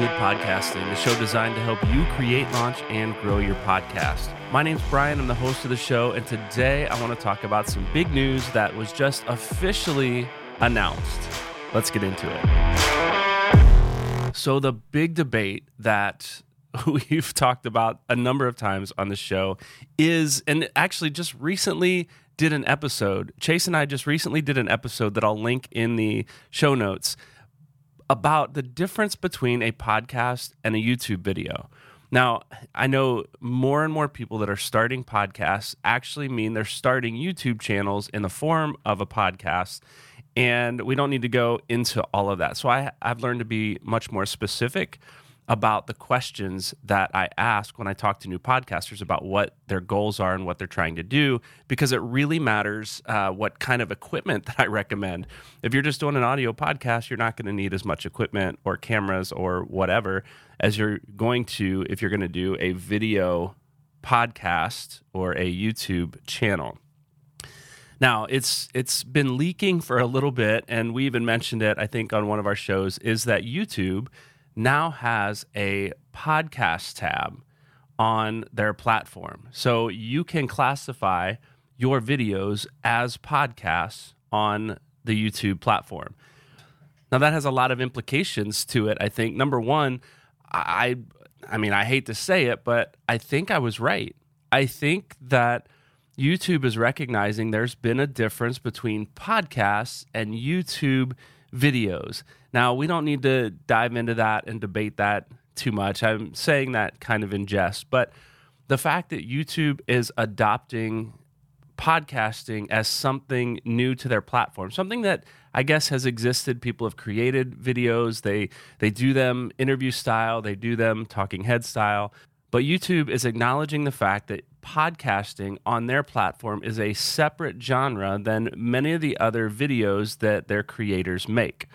Good Podcasting, the show designed to help you create, launch, and grow your podcast. My name's Brian, I'm the host of the show, and today I want to talk about some big news that was just officially announced. Let's get into it. So, the big debate that we've talked about a number of times on the show is, and actually just recently did an episode. Chase and I just recently did an episode that I'll link in the show notes about the difference between a podcast and a YouTube video. Now, I know more and more people that are starting podcasts actually mean they're starting YouTube channels in the form of a podcast. And we don't need to go into all of that. So I, have learned to be much more specific about the questions that I ask when I talk to new podcasters about what their goals are and what they're trying to do, because it really matters uh, what kind of equipment that I recommend. If you're just doing an audio podcast, you're not going to need as much equipment or cameras or whatever as you're going to if you're going to do a video podcast or a YouTube channel. Now it's it's been leaking for a little bit, and we even mentioned it, I think, on one of our shows, is that YouTube now has a podcast tab on their platform. So you can classify your videos as podcasts on the YouTube platform. Now that has a lot of implications to it. I think number 1, I I mean, I hate to say it, but I think I was right. I think that YouTube is recognizing there's been a difference between podcasts and YouTube videos. Now, we don't need to dive into that and debate that too much. I'm saying that kind of in jest, but the fact that YouTube is adopting podcasting as something new to their platform, something that I guess has existed. People have created videos. They they do them interview style, they do them talking head style. But YouTube is acknowledging the fact that podcasting on their platform is a separate genre than many of the other videos that their creators make.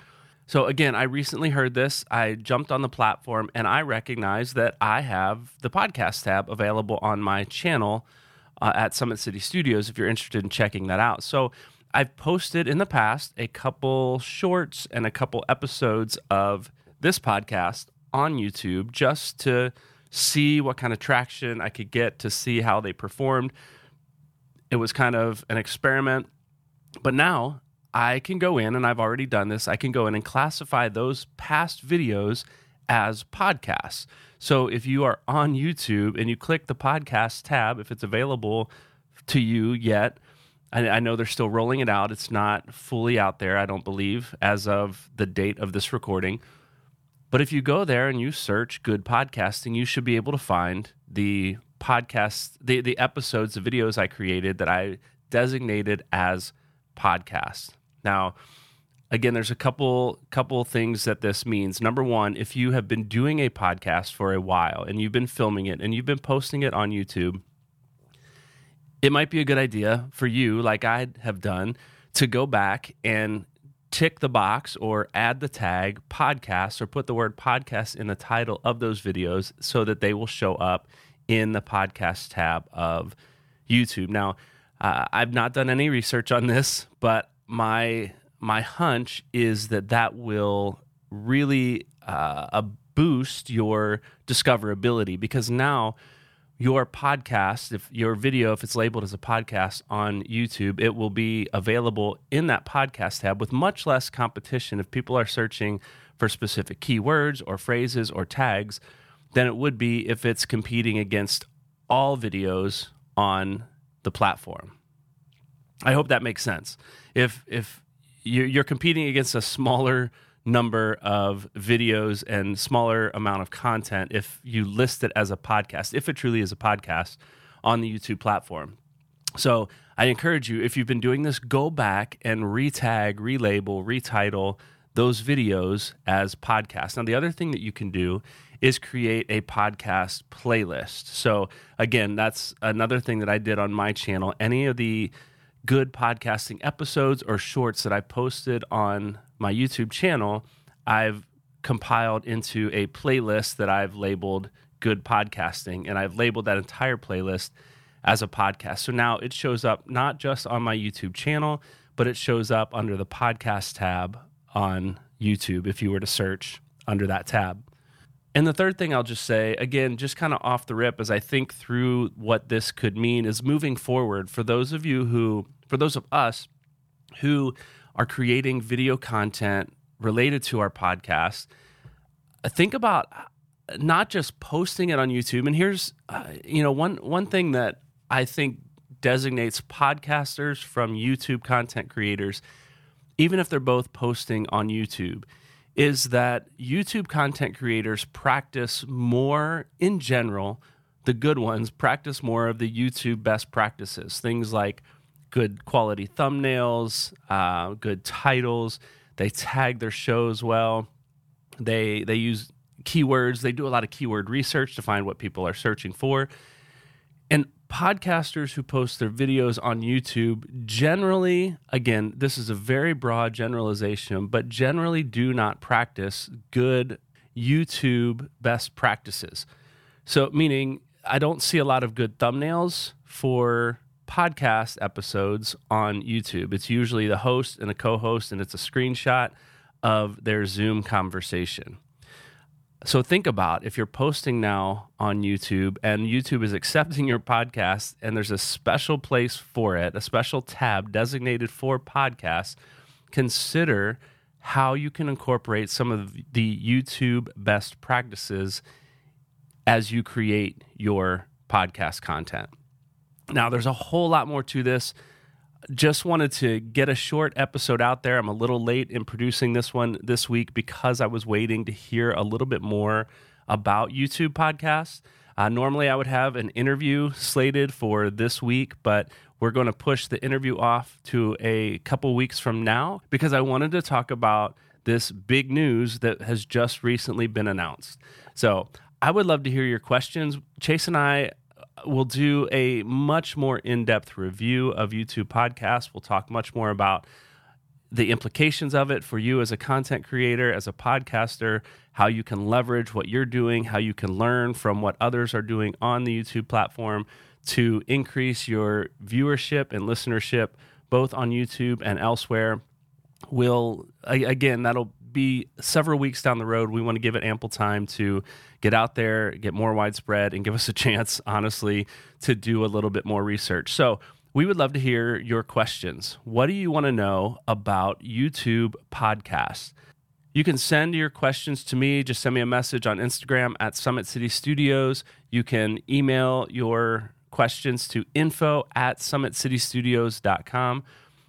So, again, I recently heard this. I jumped on the platform and I recognize that I have the podcast tab available on my channel uh, at Summit City Studios if you're interested in checking that out. So, I've posted in the past a couple shorts and a couple episodes of this podcast on YouTube just to see what kind of traction I could get to see how they performed. It was kind of an experiment. But now I can go in, and I've already done this, I can go in and classify those past videos as podcasts. So if you are on YouTube and you click the podcast tab, if it's available to you yet, I, know they're still rolling it out. It's not fully out there, I don't believe, as of the date of this recording. But if you go there and you search good podcasting, you should be able to find the podcasts, the, the episodes, the videos I created that I designated as podcasts. Now, again, there's a couple couple things that this means. Number one, if you have been doing a podcast for a while and you've been filming it and you've been posting it on YouTube, it might be a good idea for you, like I have done, to go back and tick the box or add the tag podcast or put the word podcast in the title of those videos so that they will show up in the podcast tab of YouTube. Now, uh, I've not done any research on this, but my my hunch is that that will really uh, boost your discoverability because now your podcast, if your video, if it's labeled as a podcast on YouTube, it will be available in that podcast tab with much less competition if people are searching for specific keywords or phrases or tags than it would be if it's competing against all videos on the platform. I hope that makes sense. If if you're competing against a smaller number of videos and smaller amount of content if you list it as a podcast, if it truly is a podcast on the YouTube platform. So I encourage you, if you've been doing this, go back and retag, relabel, retitle those videos as podcasts. Now, the other thing that you can do is create a podcast playlist. So, again, that's another thing that I did on my channel. Any of the good podcasting episodes or shorts that I posted on my YouTube channel, I've compiled into a playlist that I've labeled Good Podcasting. And I've labeled that entire playlist as a podcast. So now it shows up not just on my YouTube channel, but it shows up under the podcast tab on YouTube if you were to search under that tab. And the third thing I'll just say, again, just kind of off the rip, as I think through what this could mean, is moving forward for those of you who, for those of us who are creating video content related to our podcast, think about not just posting it on YouTube. And here's, uh, you know, one one thing that I think designates podcasters from YouTube content creators, even if they're both posting on YouTube, is that YouTube content creators practice more in general. The good ones practice more of the YouTube best practices, things like good quality thumbnails, uh, good titles. They tag their shows well. They they use keywords. They do a lot of keyword research to find what people are searching for. And podcasters who post their videos on YouTube generally, again, this is a very broad generalization, but generally do not practice good YouTube best practices. So, meaning I don't see a lot of good thumbnails for podcast episodes on YouTube. It's usually the host and a co host, and it's a screenshot of their Zoom conversation. So think about if you're posting now on YouTube and YouTube is accepting your podcast and there's a special place for it, a special tab designated for podcasts, consider how you can incorporate some of the YouTube best practices as you create your podcast content. Now, there's a whole lot more to this just wanted to get a short episode out there. I'm a little late in producing this one this week because I was waiting to hear a little bit more about YouTube podcasts. Uh, normally, I would have an interview slated for this week, but we're going to push the interview off to a couple weeks from now because I wanted to talk about this big news that has just recently been announced. So, I would love to hear your questions. Chase and I we'll do a much more in-depth review of YouTube podcasts. We'll talk much more about the implications of it for you as a content creator, as a podcaster, how you can leverage what you're doing, how you can learn from what others are doing on the YouTube platform to increase your viewership and listenership both on YouTube and elsewhere. We'll again, that'll be several weeks down the road. We want to give it ample time to get out there, get more widespread, and give us a chance, honestly, to do a little bit more research. So, we would love to hear your questions. What do you want to know about YouTube podcasts? You can send your questions to me. Just send me a message on Instagram at Summit City Studios. You can email your questions to info at summitcitystudios.com.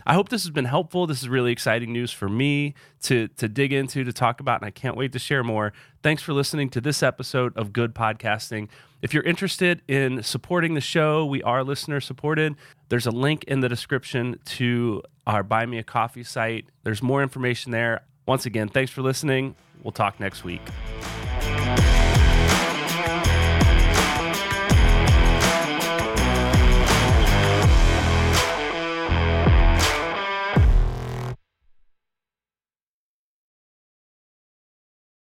I hope this has been helpful. This is really exciting news for me to, to dig into, to talk about, and I can't wait to share more. Thanks for listening to this episode of Good Podcasting. If you're interested in supporting the show, we are listener supported. There's a link in the description to our Buy Me a Coffee site. There's more information there. Once again, thanks for listening. We'll talk next week.